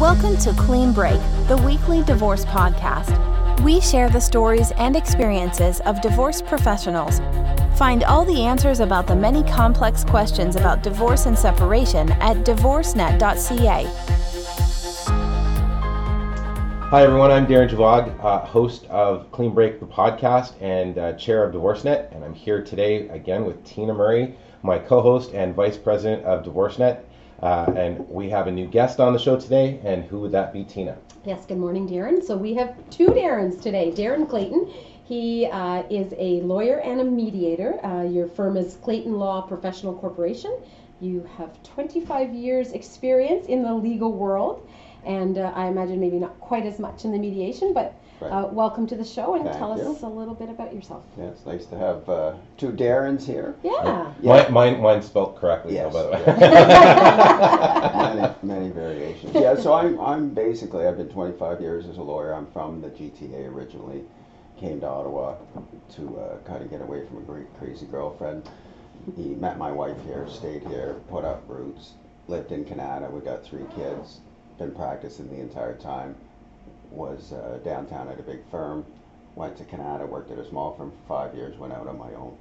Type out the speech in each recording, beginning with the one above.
Welcome to Clean Break, the weekly divorce podcast. We share the stories and experiences of divorce professionals. Find all the answers about the many complex questions about divorce and separation at divorcenet.ca. Hi, everyone. I'm Darren Javog, uh, host of Clean Break, the podcast, and uh, chair of DivorceNet. And I'm here today again with Tina Murray, my co host and vice president of DivorceNet. Uh, and we have a new guest on the show today, and who would that be, Tina? Yes, good morning, Darren. So we have two Darrens today. Darren Clayton, he uh, is a lawyer and a mediator. Uh, your firm is Clayton Law Professional Corporation. You have 25 years experience in the legal world, and uh, I imagine maybe not quite as much in the mediation, but Right. uh, welcome to the show and Thank tell you. us a little bit about yourself. Yeah, it's nice to have uh, two Darrens here. Yeah. Mine, mine, mine's spelled correctly, Yes, though, by the yes. way. many, many variations. Yeah, so I'm, I'm basically, I've been 25 years as a lawyer. I'm from the GTA originally. Came to Ottawa to uh, kind of get away from a great crazy girlfriend. He met my wife here, stayed here, put up roots, lived in Kanata. We got three kids. Been practicing the entire time. Was uh, downtown at a big firm. Went to Kanata, worked at a small firm for five years, went out on my own.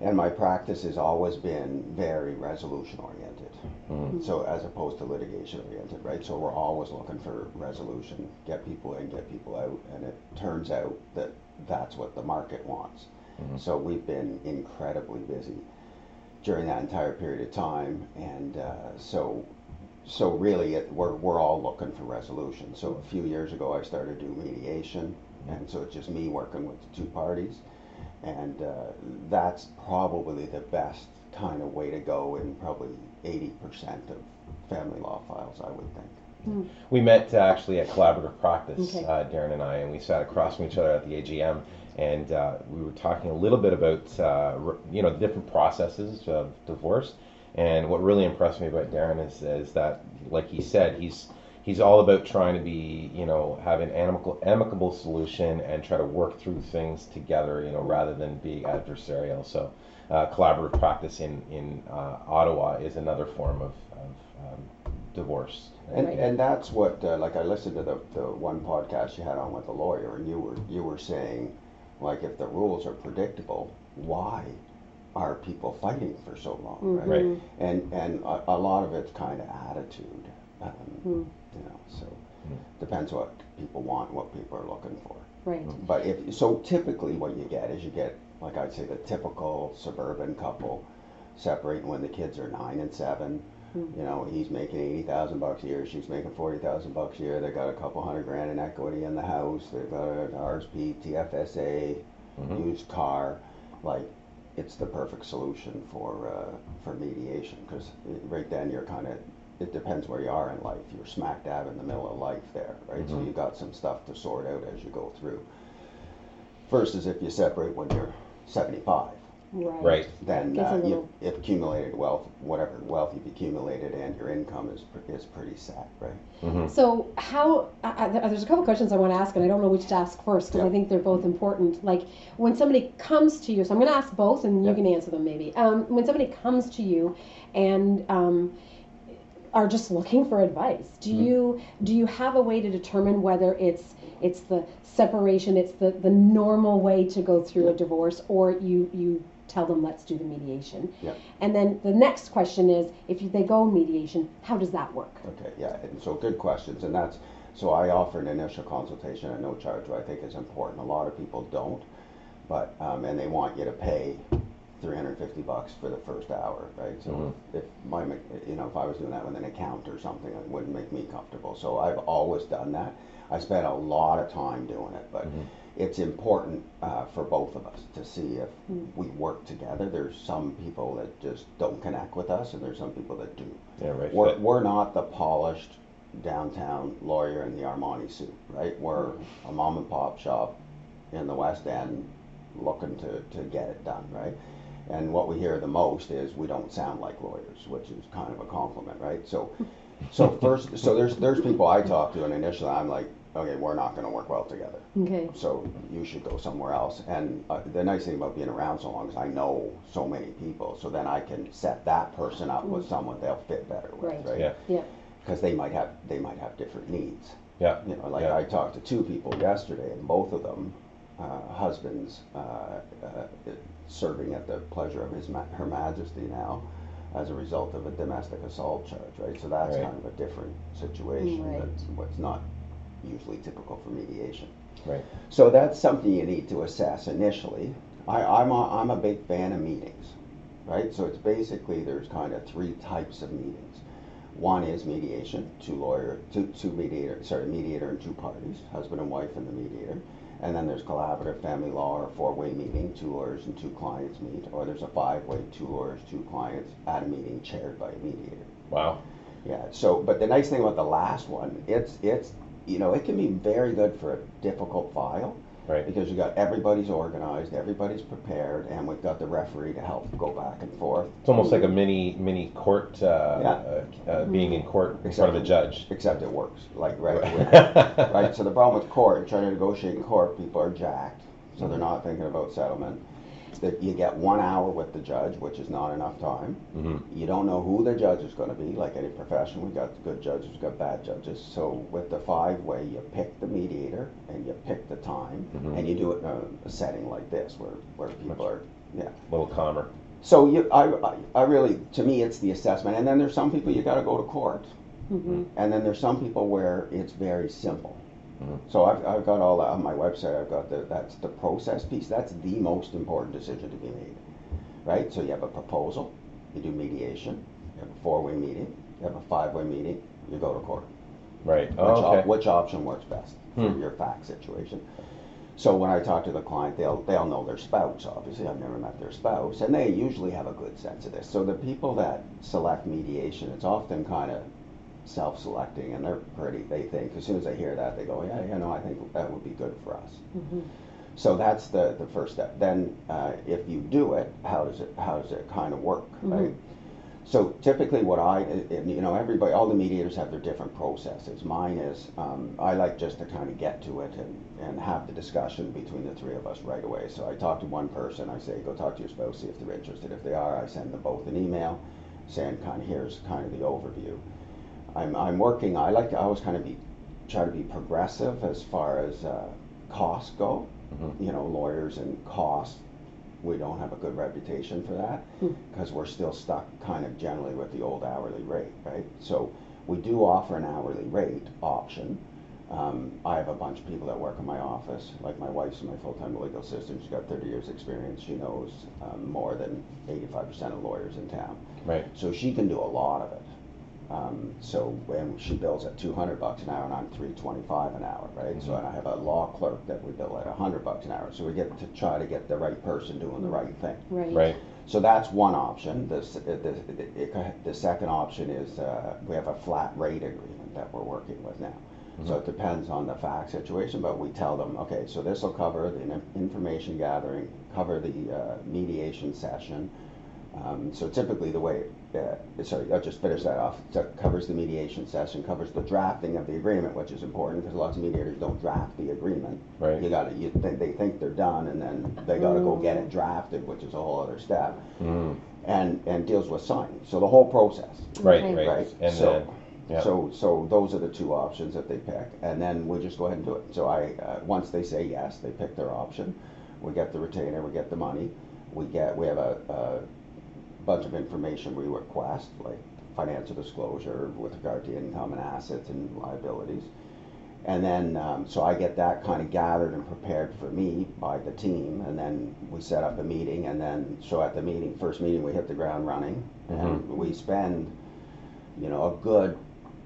And my practice has always been very resolution oriented. Mhm. So as opposed to litigation oriented, right? So we're always looking for resolution, get people in, get people out, and it turns out that that's what the market wants. Mhm. So we've been incredibly busy during that entire period of time, and uh, so so really it, we're we're all looking for resolution. So a few years ago I started doing mediation, and so it's just me working with the two parties, and uh, that's probably the best kind of way to go in probably 80% of family law files, I would think. We met uh, actually at Collaborative Practice, Okay. uh, Darren and I, and we sat across from each other at the AGM, and uh, we were talking a little bit about uh, r- you know the different processes of divorce. And what really impressed me about Darren is, is that, like he said, he's he's all about trying to be you know have an amicable amicable solution and try to work through things together, you know, rather than be adversarial. So. Uh, collaborative practice in in uh, Ottawa is another form of, of um, divorce. And, and that's what, uh, like I listened to the, the one podcast you had on with a lawyer, and you were you were saying, like, if the rules are predictable, why are people fighting for so long, right? Right. And and a, a lot of it's kind of attitude, um, Mm. you know. So depends what people want, what people are looking for. Right. But if so, typically what you get is you get, like I'd say, the typical suburban couple separating when the kids are nine and seven. Mm. You know, he's making eighty thousand bucks a year, she's making forty thousand bucks a year. They got a couple hundred grand in equity in the house. They've got an RSP, TFSA, Mhm. used car. Like, it's the perfect solution for uh, for mediation because right then you're kind of. It depends where you are in life. You're smack dab in the middle of life there, right? So Mhm. you got some stuff to sort out as you go through. Versus if you separate when you're 75, Right. Right. then uh, little- you, if accumulated wealth, whatever wealth you've accumulated, and your income is is pretty set, right? Mhm. So how? I, I, there's a couple questions I want to ask, and I don't know which to ask first because I think they're both important. Like when somebody comes to you, so I'm going to ask both, and you Yeah. can answer them maybe. Um, when somebody comes to you and um, are just looking for advice, do Mm-hmm. you do you have a way to determine whether it's it's the separation, it's the the normal way to go through a divorce, or you you tell them let's do the mediation? Yeah. And then the next question is, if they go mediation, how does that work? Okay, yeah, and so good questions, and that's so I offer an initial consultation at no charge, which I think is important. A lot of people don't, but um, and they want you to pay 350 bucks for the first hour, right? So Mhm. if my you know if I was doing that with an account or something, it wouldn't make me comfortable. So I've always done that. I spent a lot of time doing it, but Mhm. It's important uh, for both of us to see if Mm. we work together. There's some people that just don't connect with us, and there's some people that do. Yeah, right. We're, fit. we're not the polished downtown lawyer in the Armani suit, right? We're a mom and pop shop in the West End looking to, to get it done, right? And what we hear the most is we don't sound like lawyers, which is kind of a compliment, right? So, so first, so there's there's people I talk to, and initially I'm like, okay, we're not going to work well together. Okay. So you should go somewhere else. And uh, the nice thing about being around so long is I know so many people. So then I can set that person up with someone they'll fit better with, Right. right? Yeah. Yeah. because they might have they might have different needs. Yeah. You know, like yeah. I talked to two people yesterday, and both of them, uh, husbands, uh, uh, serving at the pleasure of his ma- Her Majesty now, as a result of a domestic assault charge, right? So that's Right. kind of a different situation. Right. That's what's not usually typical for mediation. Right. So that's something you need to assess initially. I, I'm a, I'm a big fan of meetings, right? So it's basically there's kind of three types of meetings. One is mediation, two lawyer, two, two mediator, sorry, mediator and two parties, husband and wife and the mediator. And then there's collaborative family law or four-way meeting, two lawyers and two clients meet, or there's a five-way, two lawyers, two clients at a meeting chaired by a mediator. Wow. Yeah. So, but the nice thing about the last one, it's it's you know it can be very good for a difficult file Right. because you got everybody's organized, everybody's prepared, and we've got the referee to help go back and forth. It's almost like a mini mini court, uh, Yeah. uh, uh, being in court in front of a judge. Except it works, like right. Right. right. So the problem with court, trying to negotiate in court, people are jacked, so they're not thinking about settlement. That you get one hour with the judge, which is not enough time. Mhm. You don't know who the judge is going to be, like any profession. We got good judges, we got bad judges. So with the five way, you pick the mediator and you pick the time, Mhm. and you do it in a, a setting like this where where people Much- are, yeah. A little calmer. So you, I, I, I really, to me, it's the assessment, and then there's some people you got to go to court, Mm-hmm. and then there's some people where it's very simple. Mhm. So I've, I've got all that on my website. I've got the that's the process piece. That's the most important decision to be made, right? So you have a proposal, you do mediation, you have a four-way meeting, you have a five-way meeting, you go to court. Right. Which, Oh, op- okay. which option works best for Hmm. your fact situation? So when I talk to the client, they'll they'll know their spouse. Obviously, I've never met their spouse, and they usually have a good sense of this. So the people that select mediation, it's often kind of self-selecting, and they're pretty. They think as soon as they hear that, they go, yeah, you know, I think that would be good for us. Mm-hmm. So that's the, the first step. Then, uh, if you do it, how does it how does it kind of work, right? So typically, what I you know everybody, all the mediators have their different processes. Mine is um, I like just to kind of get to it and and have the discussion between the three of us right away. So I talk to one person. I say, go talk to your spouse, see if they're interested. If they are, I send them both an email, saying kind of here's kind of the overview. I'm I'm working. I like to always kind of be try to be progressive as far as uh, costs go Mhm. you know, lawyers and costs, we don't have a good reputation for that Hmm. because we're still stuck kind of generally with the old hourly rate, right? So we do offer an hourly rate option. Um, I have a bunch of people that work in my office, like my wife's my full-time legal assistant. She's got 30 years experience. She knows um, more than 85% of lawyers in town. Right. So she can do a lot of it. Um, so and she bills at 200 bucks an hour, and I'm 325 an hour, right? So Mhm. and I have a law clerk that we bill at 100 bucks an hour. So we get to try to get the right person doing the right thing. Right. Right. So that's one option. The, the, the, it- the second option is uh, we have a flat rate agreement that we're working with now. So it depends on the fact situation, but we tell them, okay, so this will cover the information gathering, cover the uh, mediation session. Um, so typically the way, uh, sorry, I'll just finish that off. So it covers the mediation session, covers the drafting of the agreement, which is important because lots of mediators don't draft the agreement. Right. You gotta, you think, they think they're done and then they gotta go get it drafted, which is a whole other step. Mm. And, and deals with signing, so the whole process. Right. Okay. Right. Right. And so, then. Yeah. so, so those are the two options that they pick, and then we just go ahead and do it. So I, uh, once they say yes, they pick their option. We get the retainer, we get the money, we get, we have a, a bunch of information we request, like financial disclosure with regard to income and assets and liabilities. And then, um, so I get that kind of gathered and prepared for me by the team, and then we set up a meeting, and then, so at the meeting, first meeting, we hit the ground running, and Mhm. we spend, you know, a good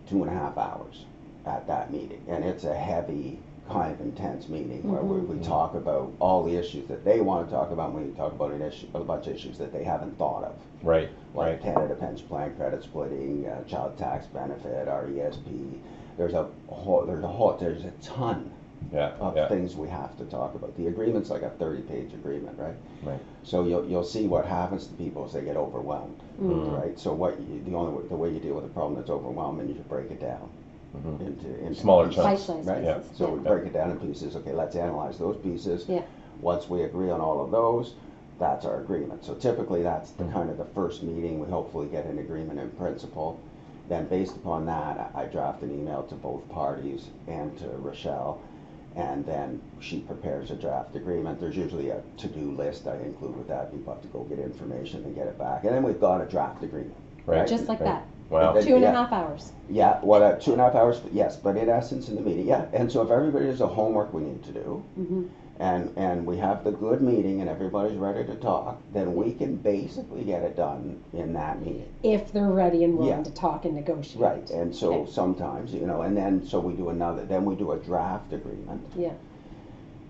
two and a half hours at that meeting, and it's a heavy, kind of intense meeting where we, we Mhm. talk about all the issues that they want to talk about, and we talk about an issue, a bunch of issues that they haven't thought of Right. like Right. Canada pension plan credit splitting, uh, child tax benefit, RESP. There's a whole, there's a whole, there's a ton Yeah. of Yeah. things we have to talk about. The agreement's like a 30-page agreement, right? Right. So you'll you'll see what happens to people is they get overwhelmed, Mm. right? So what you, the only way, the way you deal with a problem that's overwhelming is you break it down Mhm. into, into Smaller pieces, chunks. Bite-sized right? Yeah. pieces. So we yeah. break it down in pieces. Okay, let's analyze those pieces. Yeah. Once we agree on all of those, that's our agreement. So typically, that's the Mhm. kind of the first meeting. We hopefully get an agreement in principle, then based upon that, I I draft an email to both parties and to Rochelle. And then she prepares a draft agreement. There's usually a to-do list I include with that. People have to go get information and get it back. And then we've got a draft agreement. Right. Just like Right. that. Wow. Then- Two and a Yeah. half hours. Yeah, what, uh, two and a half hours, yes, but in essence, in the meeting, yeah. And so if everybody has a homework we need to do, hmm and, and we have the good meeting and everybody's ready to talk, then we can basically get it done in that meeting. If they're ready and willing Yeah. to talk and negotiate. Right, and so Okay. sometimes, you know, and then, so we do another, then we do a draft agreement. Yeah.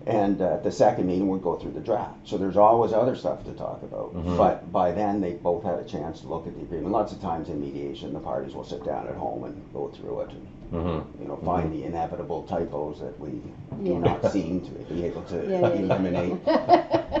And uh, the second meeting, we go through the draft. So there's always other stuff to talk about. Mhm. But by then, they both had a chance to look at the agreement. Lots of times in mediation, the parties will sit down at home and go through it and Mm-hmm. you know, find the inevitable typos that we do not seem to be able to Yeah, yeah, yeah.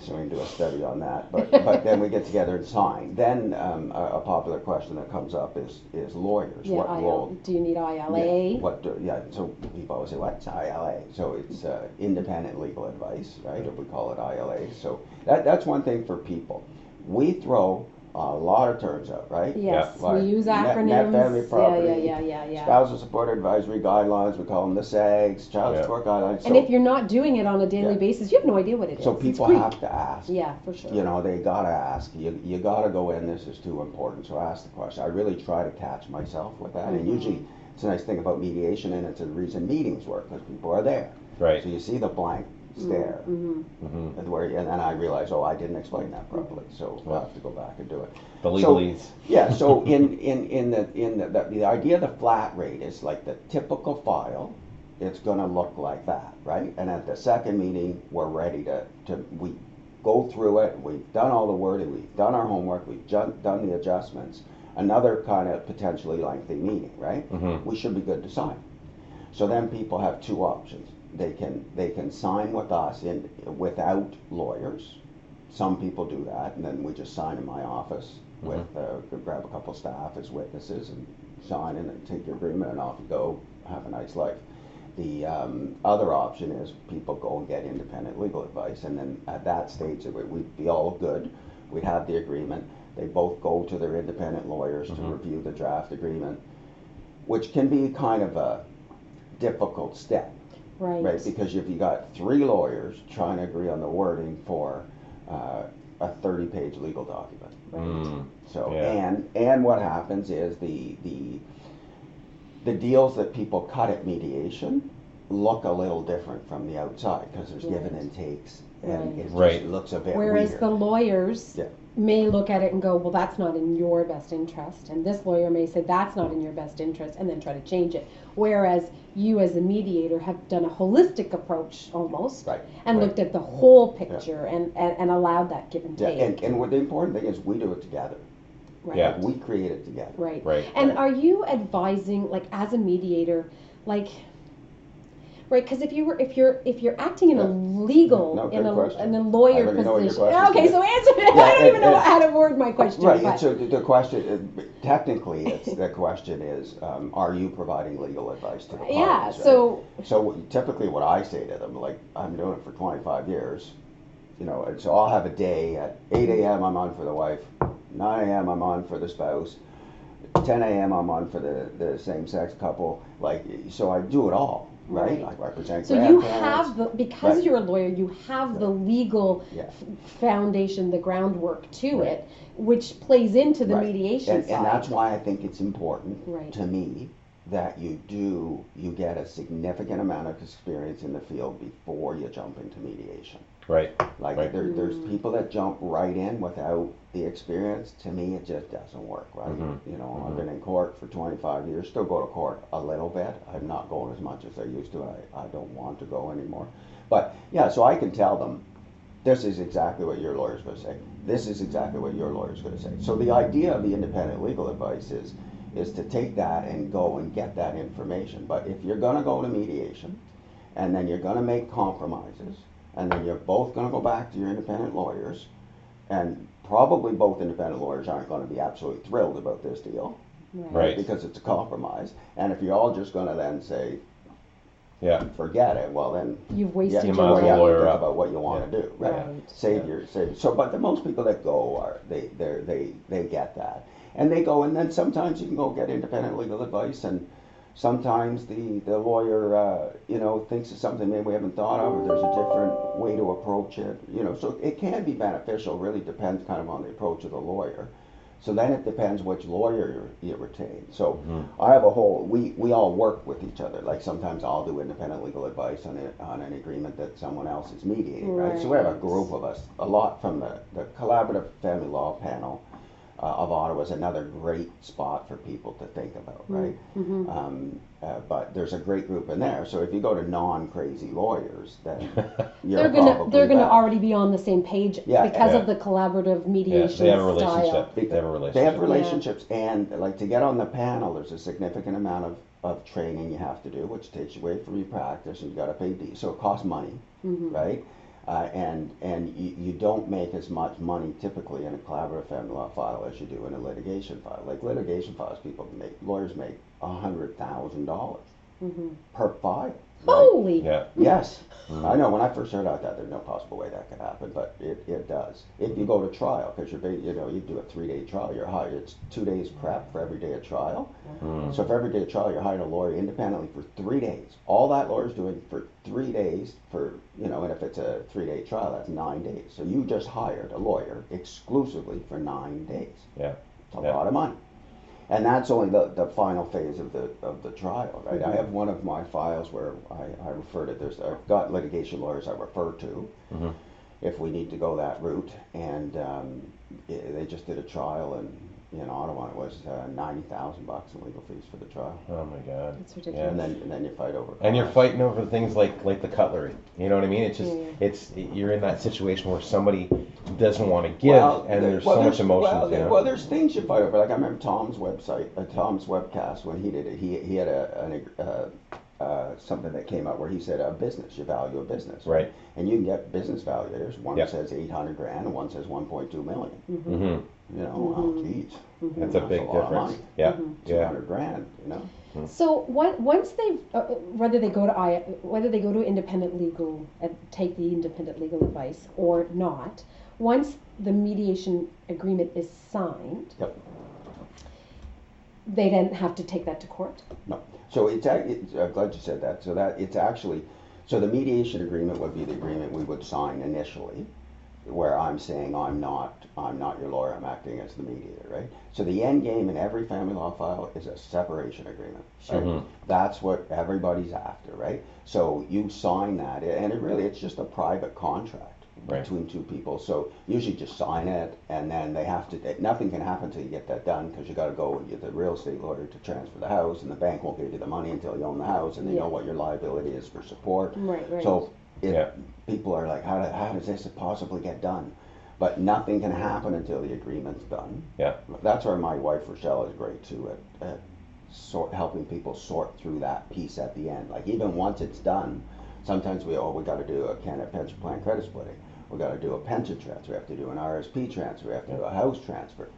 so we can do a study on that. But, but then we get together and sign. Then um, a, a popular question that comes up is, is lawyers. Yeah, what IL, role? do you need Yeah, ILA? what do, yeah, so people always say, what's ILA? So it's uh, independent legal advice, right? Or we call it ILA. So that, that's one thing for people. We throw a lot of terms out, right? Yes, we use net- acronyms. net family yeah, yeah, yeah, yeah, yeah. Spousal support advisory guidelines, we call them the SAGs, child Yeah. support guidelines. and so, if you're not doing it on a daily Yeah. basis, you have no idea what it is. so It's people Greek. have to ask. Yeah, for sure. You know, they gotta ask. You, you gotta go in. This is too important. So ask the question. I really try to catch myself with that. And Mhm. usually, it's a nice thing about mediation, and it's a reason meetings work because people are there. Right. So you see the blank stare, hmm Mm-hmm. and where, and then I realize, oh, I didn't explain that properly. So Yeah. I'll have to go back and do it. The So- legalese. Yeah, so in, in, in the, in the, the, the idea of the flat rate is like the typical file, it's gonna look like that, right? And at the second meeting, we're ready to, to, we go through it, we've done all the wording, we've done our homework, we've ju- done the adjustments. Another kind of potentially lengthy meeting, right? Mm-hmm. We should be good to sign. So then people have two options. They can, they can sign with us in, without lawyers. Some people do that, and then we just sign in my office with, uh, grab a couple staff as witnesses and sign and then take your agreement and off you go, have a nice life. The um, other option is people go and get independent legal advice, and then at that stage, it would- we'd be all good. We'd have the agreement. They both go to their independent lawyers to Mhm. review the draft agreement, which can be kind of a difficult step, Right. right? Because if you got three lawyers trying to agree on the wording for uh, a 30-page legal document, Right. Mm. so Yeah. and and what happens is the the the deals that people cut at mediation look a little different from the outside because there's give and takes and Right. it just Right. looks a bit Whereas weird. the lawyers Yeah. May look at it and go, well, that's not in your best interest. And this lawyer may say, that's not in your best interest, and then try to change it. Whereas you, as a mediator, have done a holistic approach almost Right, and right. looked at the whole picture and, and, and allowed that give and yeah, take. and, and what the important thing is we do it together. right. Yeah. We create it together. Right. Right. And Right. are you advising, like, as a mediator, like, right? Because if you were, if you're, if you're acting in a legal, No, in a, in a lawyer I already know what your position. okay, so answer it. Yeah, I don't and- even know and- how to word my question. Right, but- so the, question, uh, technically, it's, the question is, um, are you providing legal advice to the parties? yeah. right? So So typically, what I say to them, like I'm doing it for 25 years, you know, and so I'll have a day at 8 a.m. I'm on for the wife, 9 a.m. I'm on for the spouse, 10 a.m. I'm on for the, the same-sex couple. Like, so I do it all, right? Right. I represent So you have the because Right. you're a lawyer, you have the legal Yeah. f- foundation, the groundwork to Right. it, which plays into the Right. mediation and, side. and that's why I think it's important Right. to me that you do you get a significant amount of experience in the field before you jump into mediation. Right. Like Right. there, there's Mm. people that jump right in without the experience. To me, it just doesn't work, right? Mhm. You know, Mhm. I've been in court for 25 years. Still go to court a little bit. I'm not going as much as I used to. I, I don't want to go anymore. But yeah, so I can tell them, this is exactly what your lawyer's going to say. This is exactly what your lawyer's going to say. So the idea of the independent legal advice is is to take that and go and get that information. But if you're going to go to mediation, and then you're going to make compromises, and then you're both going to go back to your independent lawyers, and probably both independent lawyers aren't going to be absolutely thrilled about this deal Right. because it's a compromise. And if you're all just going to then say, Yeah. forget it, well then You've wasted You you your as have well lawyer think up. about what you want to do, right? Right. Save Yeah. your save. So, but the most people that go are they they they they get that. and they go, and then sometimes you can go get independent legal advice, and sometimes the the lawyer, uh, you know, thinks of something maybe we haven't thought of, or there's a different way to approach it, you know. So it can be beneficial. Really depends kind of on the approach of the lawyer. So then it depends which lawyer you retain. So I have a whole, we, we all work with each other. Like sometimes I'll do independent legal advice on, a, on an agreement that someone else is mediating, right? So we have a group of us, a lot from the, the Collaborative Family Law Panel uh, of Ottawa is another great spot for people to think about, right? Um, uh, but there's a great group in there. So if you go to non-crazy lawyers, then you're They're gonna probably they're gonna better. already be on the same page Yeah, because yeah. of the collaborative Yeah, mediation they have a style. relationship. They have a relationship. They have relationships, and like to get on the panel, there's a significant amount of, of training you have to do, which takes you away from your practice, and you got to pay. D- so it costs money, Mm-hmm. right? Uh, and and you, you don't make as much money typically in a collaborative family law file as you do in a litigation file. Like litigation files, people make lawyers make a hundred thousand dollars per file. Holy Yeah. Yes, mm-hmm. I know. When I first heard about that, there's no possible way that could happen, but it, it does. If you go to trial, because you're, you know, you do a three-day trial, you're hired. It's two days prep for every day of trial. Mm-hmm. So for every day of trial, you're hiring a lawyer independently for three days. All that lawyer's doing for three days for, you know, and if it's a three-day trial, that's nine days. So you just hired a lawyer exclusively for nine days. Yeah. It's a Yeah. lot of money. And that's only the, the final phase of the of the trial, right? I have one of my files where I, I refer to there's I've got litigation lawyers I refer to if we need to go that route, and um, i they just did a trial in in Ottawa. and It was uh, ninety thousand bucks in legal fees for the trial, Oh my God. That's Yeah. ridiculous. and then and then you fight over. And you're fighting over things like like the cutlery. You know what I mean? It's just Yeah. it's you're in that situation where somebody doesn't want to give, Well, and there's well, so much emotion. Well, you know? well, there's things you fight over. Like I remember Tom's website, uh, Tom's webcast when he did it. He he had a an, uh, uh, something that came up where he said a business, you value a business, Right. And you can get business valuators. One Yep. says eight hundred grand, and one says one point two million. Mhm. You know, oh geez, That's a big lot of difference. money. Yeah. Two Yeah. grand, you know. So one, once they've, uh, whether they go to I, whether they go to independent legal and take the independent legal advice or not, once the mediation agreement is signed, Yep. They then have to take that to court. No. So it's, it's I'm glad you said that. So that it's actually, so the mediation agreement would be the agreement we would sign initially, where I'm saying I'm not, I'm not your lawyer, I'm acting as the mediator, right? So the end game in every family law file is a separation agreement. Right? Mm-hmm. That's what everybody's after, right? So you sign that, and it really, it's just a private contract Right. between two people. So usually just sign it, and then they have to. Nothing can happen until you get that done, because you got to go and get the real estate lawyer to transfer the house, and the bank won't give you the money until you own the house, and they know what your liability is for support. Right, right. So it, Yeah. people are like, how, do, how does this possibly get done? But nothing can happen until the agreement's done. Yeah. That's where my wife Rochelle is great too at, at sort helping people sort through that piece at the end. Like even once it's done, sometimes we oh we got to do a Canada pension plan credit splitting. We got to do a pension transfer. We have to do an RSP transfer. We have to do a house transfer.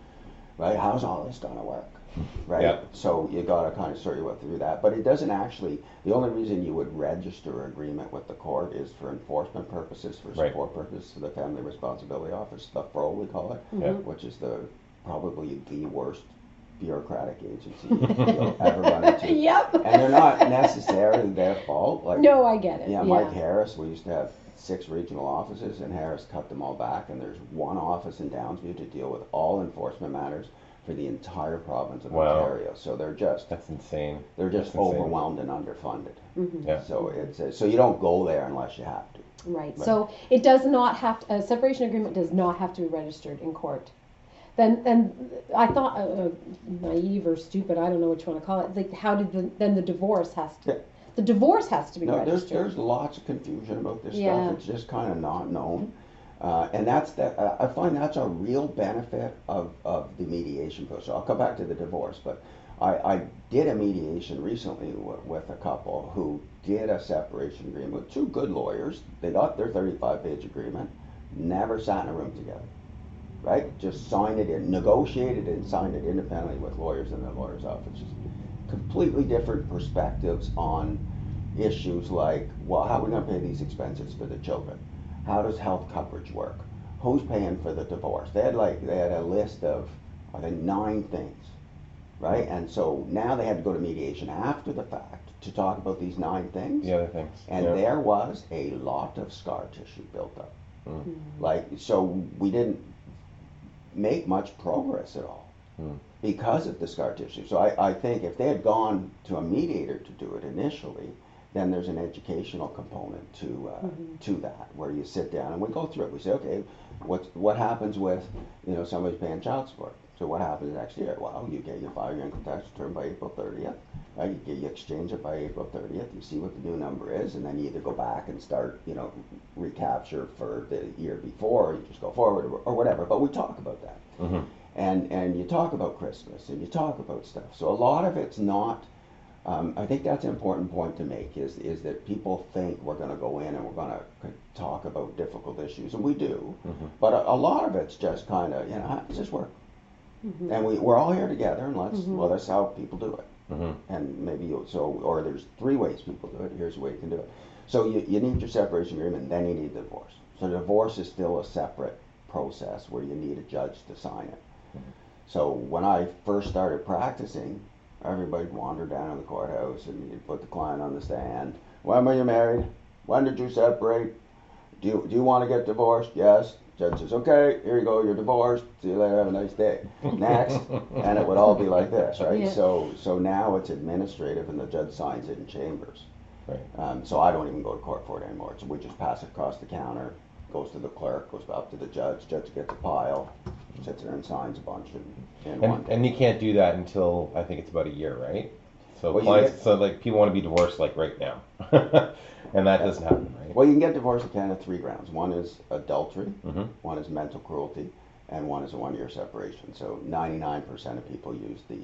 Right? How's all this gonna work? Right. Yeah. So you got to kind of sort your way through that. But it doesn't actually. The only reason you would register agreement with the court is for enforcement purposes, for Right. support purposes, for the Family Responsibility Office, the FRO we call it Yeah. Mm-hmm. which is the probably the worst bureaucratic agency you'll ever run into. Yep. And they're not necessarily their fault. Like No, I get it. yeah, Yeah. Mike Harris, we used to have six regional offices, and Harris cut them all back, and there's one office in Downsview to deal with all enforcement matters for the entire province of Wow. Ontario. So they're just That's insane. they're just That's insane. overwhelmed and underfunded. Yeah. So it's uh, so you don't go there unless you have to. Right. So it does not have to, a separation agreement does not have to be registered in court. Then, and I thought uh, uh, naive or stupid, I don't know what you want to call it. Like, how did the then the divorce has to? The divorce has to be No, there's registered. there's lots of confusion about this Yeah. stuff. It's just kind of not known, uh, and that's that. Uh, I find that's a real benefit of of the mediation process. I'll come back to the divorce, but I, I did a mediation recently w- with a couple who did a separation agreement with two good lawyers. They got their 35 page agreement, never sat in a room together. Right? Just signed it in, negotiated and signed it independently with lawyers in their lawyers' offices completely different perspectives on issues like, well, how are we going to pay these expenses for the children? How does health coverage work? Who's paying for the divorce? They had like they had a list of are the nine things, right? And so now they had to go to mediation after the fact to talk about these nine things. The other things. And yeah. there was a lot of scar tissue built up. Mm. Like, so we didn't make much progress at all Mm. Because of the scar tissue. So I, I think if they had gone to a mediator to do it initially, then there's an educational component to uh, to that where you sit down and we go through it. We say, okay, what what happens with you know somebody's paying child support? So what happens next year? Well, you get your five-year income tax return by April 30th. Right? You, get, you exchange it by April 30th. You see what the new number is, and then you either go back and start, you know, recapture for the year before, or you just go forward, or, or whatever. But we talk about that, Mhm. And and you talk about Christmas, and you talk about stuff. So a lot of it's not. Um, I think that's an important point to make is is that people think we're going to go in and we're going to talk about difficult issues, and we do, but a, a lot of it's just kind of you know it's just work, and we we're all here together, and let's well that's how people do it. Mhm. and maybe you so or there's three ways people do it. Here's the way you can do it. So you, you need your separation agreement then you need divorce. So divorce is still a separate process where you need a judge to sign it so when i first started practicing everybody wandered down to the courthouse and you put the client on the stand. When were you married? When did you separate? Do you, do you want to get divorced? Yes. Judge says okay here you go you're divorced. See you later have a nice day. Next and it would all be like this right? Yeah. so so now it's administrative and the judge signs it in chambers. Right. um, so i don't even go to court for it anymore. So we just pass it across the counter goes to the clerk goes up to the judge judge gets a pile sits there and signs a bunch in And, and you can't do that until I think it's about a year, right? So Well, clients, get- so like people want to be divorced like right now, and that doesn't happen, right? well you can get divorced in canada three grounds one is adultery Mhm. one is mental cruelty and one is a one year separation so 99% of people use the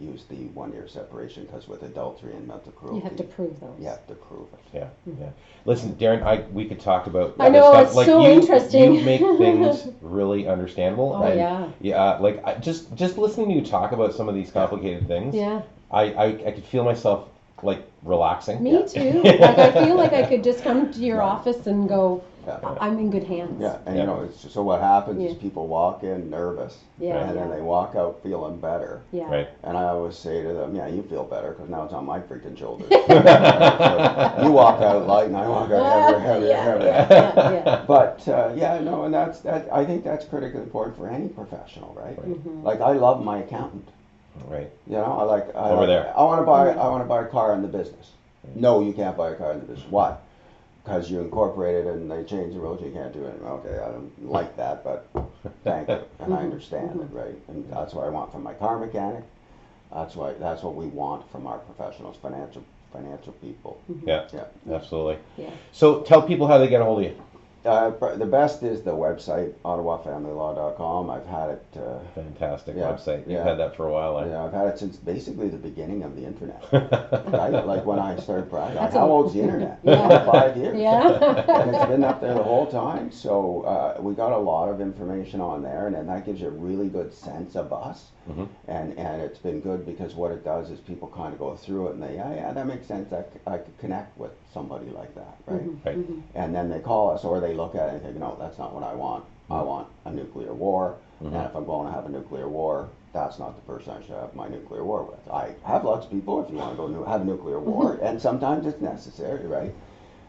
use the one year separation because with adultery and mental cruelty You have to prove those. you have to prove it Yeah, yeah. Listen, Darren, I we could talk about. I know, stuff. it's like so you, interesting. You make things really understandable. Oh, and, yeah. Yeah, like I, just just listening to you talk about some of these complicated things. Yeah, I, I I could feel myself like relaxing. me Yeah. too. like I feel like I could just come to your Right. office and go, Yeah. "I- I'm in good hands. Yeah, and Yeah. you know, it's, so what happens is Yeah. people walk in nervous, Yeah, and then they walk out feeling better. Yeah. Right. And I always say to them, "Yeah, you feel better because now it's on my freaking shoulders." So you walk out light, and I walk out heavier, heavier, yeah, heavier. yeah, yeah, yeah. But uh, yeah, no, and that's that. I think that's critically important for any professional, right? Mhm. Like I love my accountant. Right. You know, I like I Over like- there. I want to buy I want to buy a car in the business. No, you can't buy a car in the business. Why? Because you incorporated and they changed the rules. You can't do it. Okay, I don't like that, but thank you, and I understand it, right? And that's what I want from my car mechanic. That's why that's what we want from our professionals, financial financial people. Yeah. Yeah. Absolutely. Yeah. So tell people how they get a hold of you. Uh, the best is the website ottawafamilylaw.com. I've had it. Uh, Fantastic Yeah, website. You've yeah. had that for a while. eh? yeah, I've had it since basically the beginning of the internet. right? Like when I started practicing. That's How a- old's the internet? Yeah. Five years. Yeah. and Yeah. it's been up there the whole time. So uh, we got a lot of information on there, and then that gives you a really good sense of us. Mhm. And and it's been good because what it does is people kind of go through it and they, yeah, yeah, that makes sense. I, c- I could connect with somebody like that, right? Mm-hmm. Right. Mm-hmm. And then they call us or they look at it and think, no, that's not what I want. I mm-hmm. want a nuclear war. And if I'm going to have a nuclear war, that's not the person I should have my nuclear war with. I have lots of people if you want to go nu- have a nuclear war, and sometimes it's necessary, right?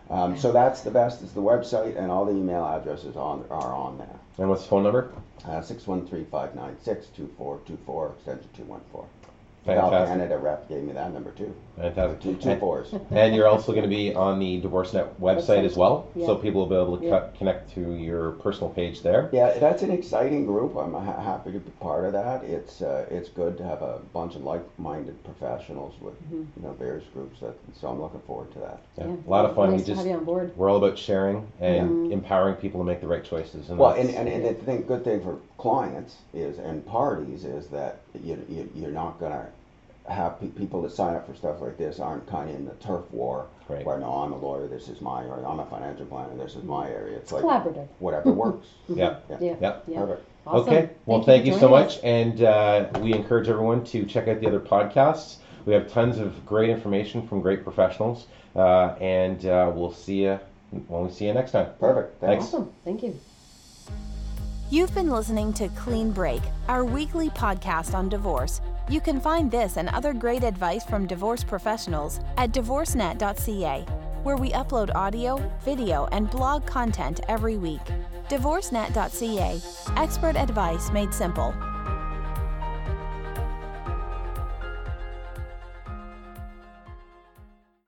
Um, so that's the best is the website, and all the email addresses on are on there. And what's the phone number? Uh, 613-596-2424, extension 214. Val Fantastic. Canada rep gave me that number too. Fantastic. Two, two fours. And you're also going to be on the DivorceNet website as well, Yeah. so people will be able to Yeah. cut, connect to your personal page there. Yeah, that's an exciting group. I'm ha- happy to be part of that. It's uh, it's good to have a bunch of like-minded professionals with you know various groups. That, so I'm looking forward to that. Yeah. Yeah. A lot of fun. Nice we to just have you on board. we're all about sharing and empowering people to make the right choices. And Well, and, that's- and, and the thing, good thing for clients is and parties is that you, you you're not gonna have pe- people that sign up for stuff like this aren't kind of in the turf war Right. where no, I'm a lawyer, this is my, or I'm a financial planner, this is my area. It's like Collaborative. whatever works. yeah. Yeah. Yeah. Yeah. Yeah. Perfect. Awesome. Okay. Well, Thank thank, you you, so joining much, us. and uh, we encourage everyone to check out the other podcasts. We have tons of great information from great professionals, uh, and uh, we'll see you when we see you next time. Perfect. Thanks. Awesome. Thank you. You've been listening to Clean Break, our weekly podcast on divorce. You can find this and other great advice from divorce professionals at divorcenet.ca, where we upload audio, video, and blog content every week. Divorcenet.ca, expert advice made simple.